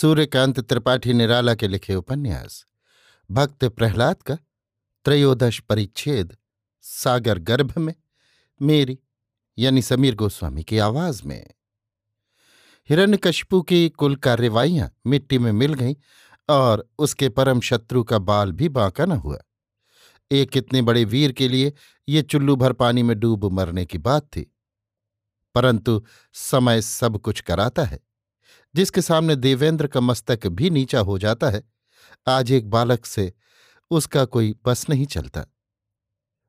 सूर्यकांत त्रिपाठी निराला के लिखे उपन्यास, भक्त प्रहलाद का त्रयोदश परिच्छेद, सागर गर्भ में, मेरी, यानी समीर गोस्वामी की आवाज़ में। हिरण्यकशिपु की कुल कार्यवाहियाँ मिट्टी में मिल गईं और उसके परम शत्रु का बाल भी बांका न हुआ। एक कितने बड़े वीर के लिए ये चुल्लू भर पानी में डूब मरने की बात थी। परंतु समय सब कुछ कराता है। जिसके सामने देवेंद्र का मस्तक भी नीचा हो जाता है, आज एक बालक से उसका कोई बस नहीं चलता।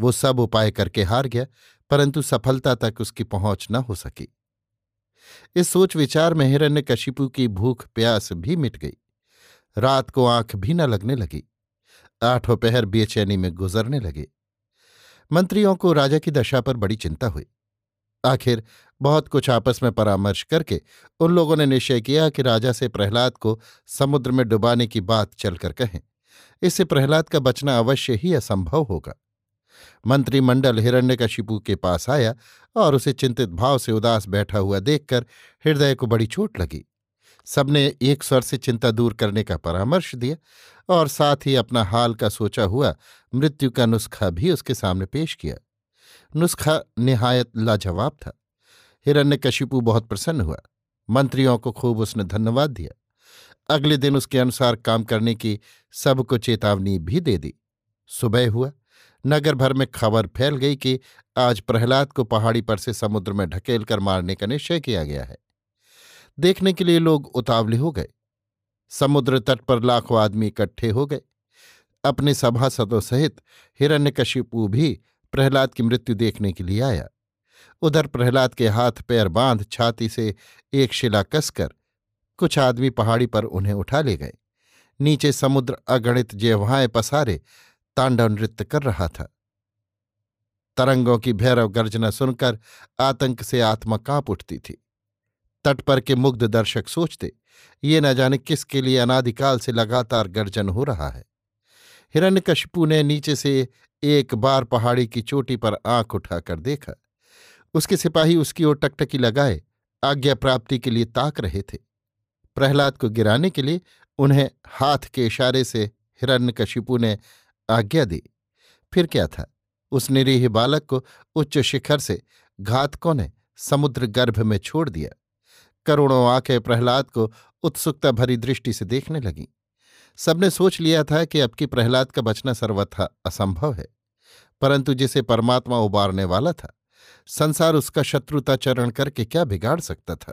वो सब उपाय करके हार गया, परंतु सफलता तक उसकी पहुँच न हो सकी। इस सोच विचार में हिरण्य कशिपु की भूख प्यास भी मिट गई। रात को आँख भी न लगने लगी। आठों पहर बेचैनी में गुजरने लगे। मंत्रियों को राजा की दशा पर बड़ी चिंता हुई। आखिर बहुत कुछ आपस में परामर्श करके उन लोगों ने निश्चय किया कि राजा से प्रहलाद को समुद्र में डुबाने की बात चलकर कहें। इससे प्रहलाद का बचना अवश्य ही असंभव होगा। मंत्रिमंडल हिरण्यकशिपु के पास आया और उसे चिंतित भाव से उदास बैठा हुआ देखकर हृदय को बड़ी चोट लगी। सबने एक स्वर से चिंता दूर करने का परामर्श दिया और साथ ही अपना हाल का सोचा हुआ मृत्यु का नुस्खा भी उसके सामने पेश किया। नुस्खा निहायत लाजवाब था। हिरण्यकशिपु बहुत प्रसन्न हुआ। मंत्रियों को खूब उसने धन्यवाद दिया। अगले दिन उसके अनुसार काम करने की सबको चेतावनी भी दे दी। सुबह हुआ। नगर भर में खबर फैल गई कि आज प्रहलाद को पहाड़ी पर से समुद्र में ढकेल कर मारने का निश्चय किया गया है। देखने के लिए लोग उतावले हो गए। समुद्र तट पर लाखों आदमी इकट्ठे हो गए। अपने सभासदों सहित हिरण्यकशिपु भी प्रहलाद की मृत्यु देखने के लिए आया। उधर प्रहलाद के हाथ पैर बाँध छाती से एक शिला कसकर कुछ आदमी पहाड़ी पर उन्हें उठा ले गए। नीचे समुद्र अगणित जेवहाएँ पसारे, तांडव नृत्य कर रहा था। तरंगों की भैरव गर्जना सुनकर आतंक से आत्मा काँप उठती थी। तट पर के मुग्ध दर्शक सोचते, ये न जाने किसके लिए अनादिकाल से लगातार गर्जन हो रहा है? हिरण्यकशिपु ने नीचे से एक बार पहाड़ी की चोटी पर आँख उठाकर देखा। उसके सिपाही उसकी ओर टकटकी लगाए, आज्ञा प्राप्ति के लिए ताक रहे थे। प्रहलाद को गिराने के लिए उन्हें हाथ के इशारे से हिरण्यकशिपु ने आज्ञा दी। फिर क्या था? उस निरीह बालक को उच्च शिखर से घातकों ने समुद्र गर्भ में छोड़ दिया। करोड़ों आँखें प्रहलाद को उत्सुकता भरी दृष्टि से देखने लगीं। सबने सोच लिया था कि अब की प्रहलाद का बचना सर्वथा असंभव है, परंतु जिसे परमात्मा उबारने वाला था संसार उसका शत्रुताचरण करके क्या बिगाड़ सकता था?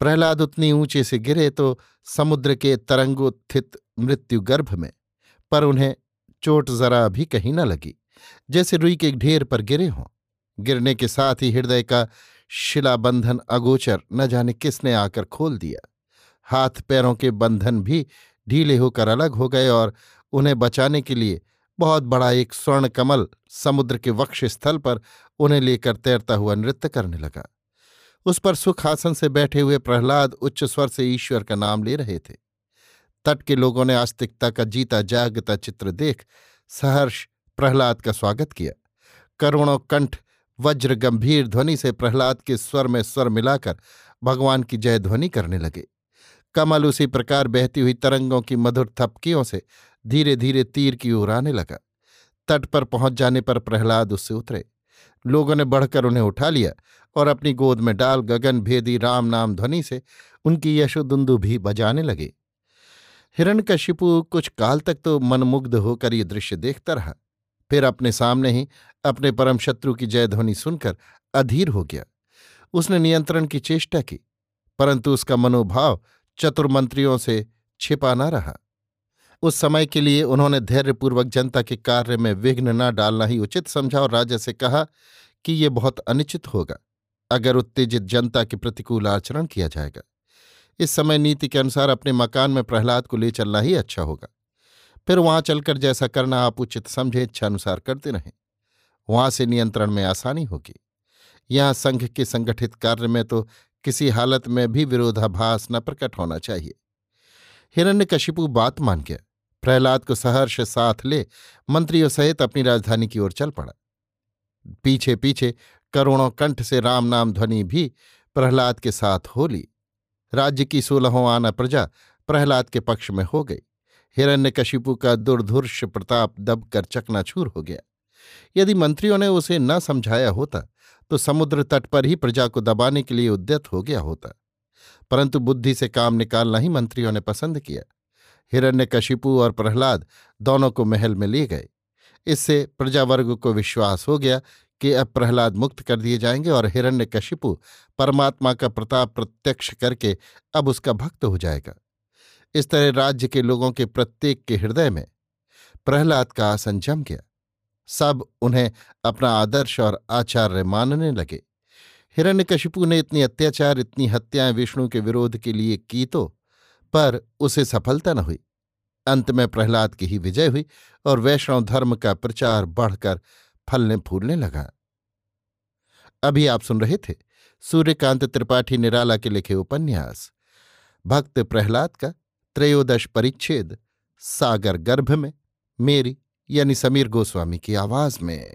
प्रहलाद उतनी ऊँचे से गिरे तो समुद्र के तरंगोत्थित मृत्यु गर्भ में, पर उन्हें चोट जरा भी कहीं न लगी। जैसे रुई के ढेर पर गिरे हों, गिरने के साथ ही हृदय का शिलाबंधन अगोचर न जाने किसने आकर खोल दिया। हाथ पैरों के बंधन भी ढीले होकर अलग हो गए और उन्हें बचाने के लिए बहुत बड़ा एक स्वर्ण कमल समुद्र के वक्ष स्थल पर उन्हें लेकर तैरता हुआ नृत्य करने लगा। उस पर सुखासन से बैठे हुए प्रहलाद उच्च स्वर से ईश्वर का नाम ले रहे थे। तट के लोगों ने आस्तिकता का जीता जागता चित्र देख सहर्ष प्रहलाद का स्वागत किया। करोड़ों कंठ वज्र गंभीर ध्वनि से प्रहलाद के स्वर में स्वर मिलाकर भगवान की जय ध्वनि करने लगे। कमल उसी प्रकार बहती हुई तरंगों की मधुर थपकियों से धीरे धीरे तीर की ओर आने लगा। तट पर पहुँच जाने पर प्रहलाद उससे उतरे। लोगों ने बढ़कर उन्हें उठा लिया और अपनी गोद में डाल, गगन, भेदी, राम नाम ध्वनि से उनकी यशोदुंदु भी बजाने लगे। हिरण हिरण्यकशिपु कुछ काल तक तो मनमुग्ध होकर ये दृश्य देखता रहा। फिर अपने सामने ही अपने परम शत्रु की जयध्वनि सुनकर अधीर हो गया। उसने नियंत्रण की चेष्टा की, परंतु उसका मनोभाव चतुर्मंत्रियों से छिपा न रहा। उस समय के लिए उन्होंने धैर्यपूर्वक जनता के कार्य में विघ्न न डालना ही उचित समझा और राजा से कहा कि ये बहुत अनिश्चित होगा, अगर उत्तेजित जनता के प्रतिकूल आचरण किया जाएगा। इस समय नीति के अनुसार अपने मकान में प्रहलाद को ले चलना ही अच्छा होगा। फिर वहाँ चलकर जैसा करना आप उचित समझे इच्छानुसार करते रहें। वहाँ से नियंत्रण में आसानी होगी। यहाँ संघ के संगठित कार्य में तो किसी हालत में भी विरोधाभास न प्रकट होना चाहिए। हिरण्यकशिपु बात मान गया। प्रहलाद को सहर्ष साथ ले मंत्रियों सहित अपनी राजधानी की ओर चल पड़ा। पीछे पीछे करोड़ों कंठ से राम नाम ध्वनि भी प्रहलाद के साथ हो ली। राज्य की सोलहों आना प्रजा प्रहलाद के पक्ष में हो गई। हिरण्यकशिपु का दुर्धुर्ष प्रताप दबकर चकनाचूर हो गया। यदि मंत्रियों ने उसे न समझाया होता तो समुद्र तट पर ही प्रजा को दबाने के लिए उद्यत हो गया होता। परंतु बुद्धि से काम निकालना ही मंत्रियों ने पसंद किया। हिरण्यकशिपु और प्रहलाद दोनों को महल में ले गए। इससे प्रजावर्ग को विश्वास हो गया कि अब प्रहलाद मुक्त कर दिए जाएँगे और हिरण्यकशिपु परमात्मा का प्रताप प्रत्यक्ष करके अब उसका भक्त हो जाएगा। इस तरह राज्य के लोगों के प्रत्येक के हृदय में प्रहलाद का आसन जम गया। सब उन्हें अपना आदर्श और आचार्य मानने लगे। हिरण्यकशिपु ने इतनी अत्याचार, इतनी हत्याएँ विष्णु के विरोध के लिए की तो पर उसे सफलता न हुई। अंत में प्रहलाद की ही विजय हुई और वैष्णव धर्म का प्रचार बढ़कर फलने फूलने लगा। अभी आप सुन रहे थे सूर्यकांत त्रिपाठी निराला के लिखे उपन्यास, भक्त प्रहलाद का त्रयोदश परिच्छेद, सागर गर्भ में, मेरी यानी समीर गोस्वामी की आवाज़ में।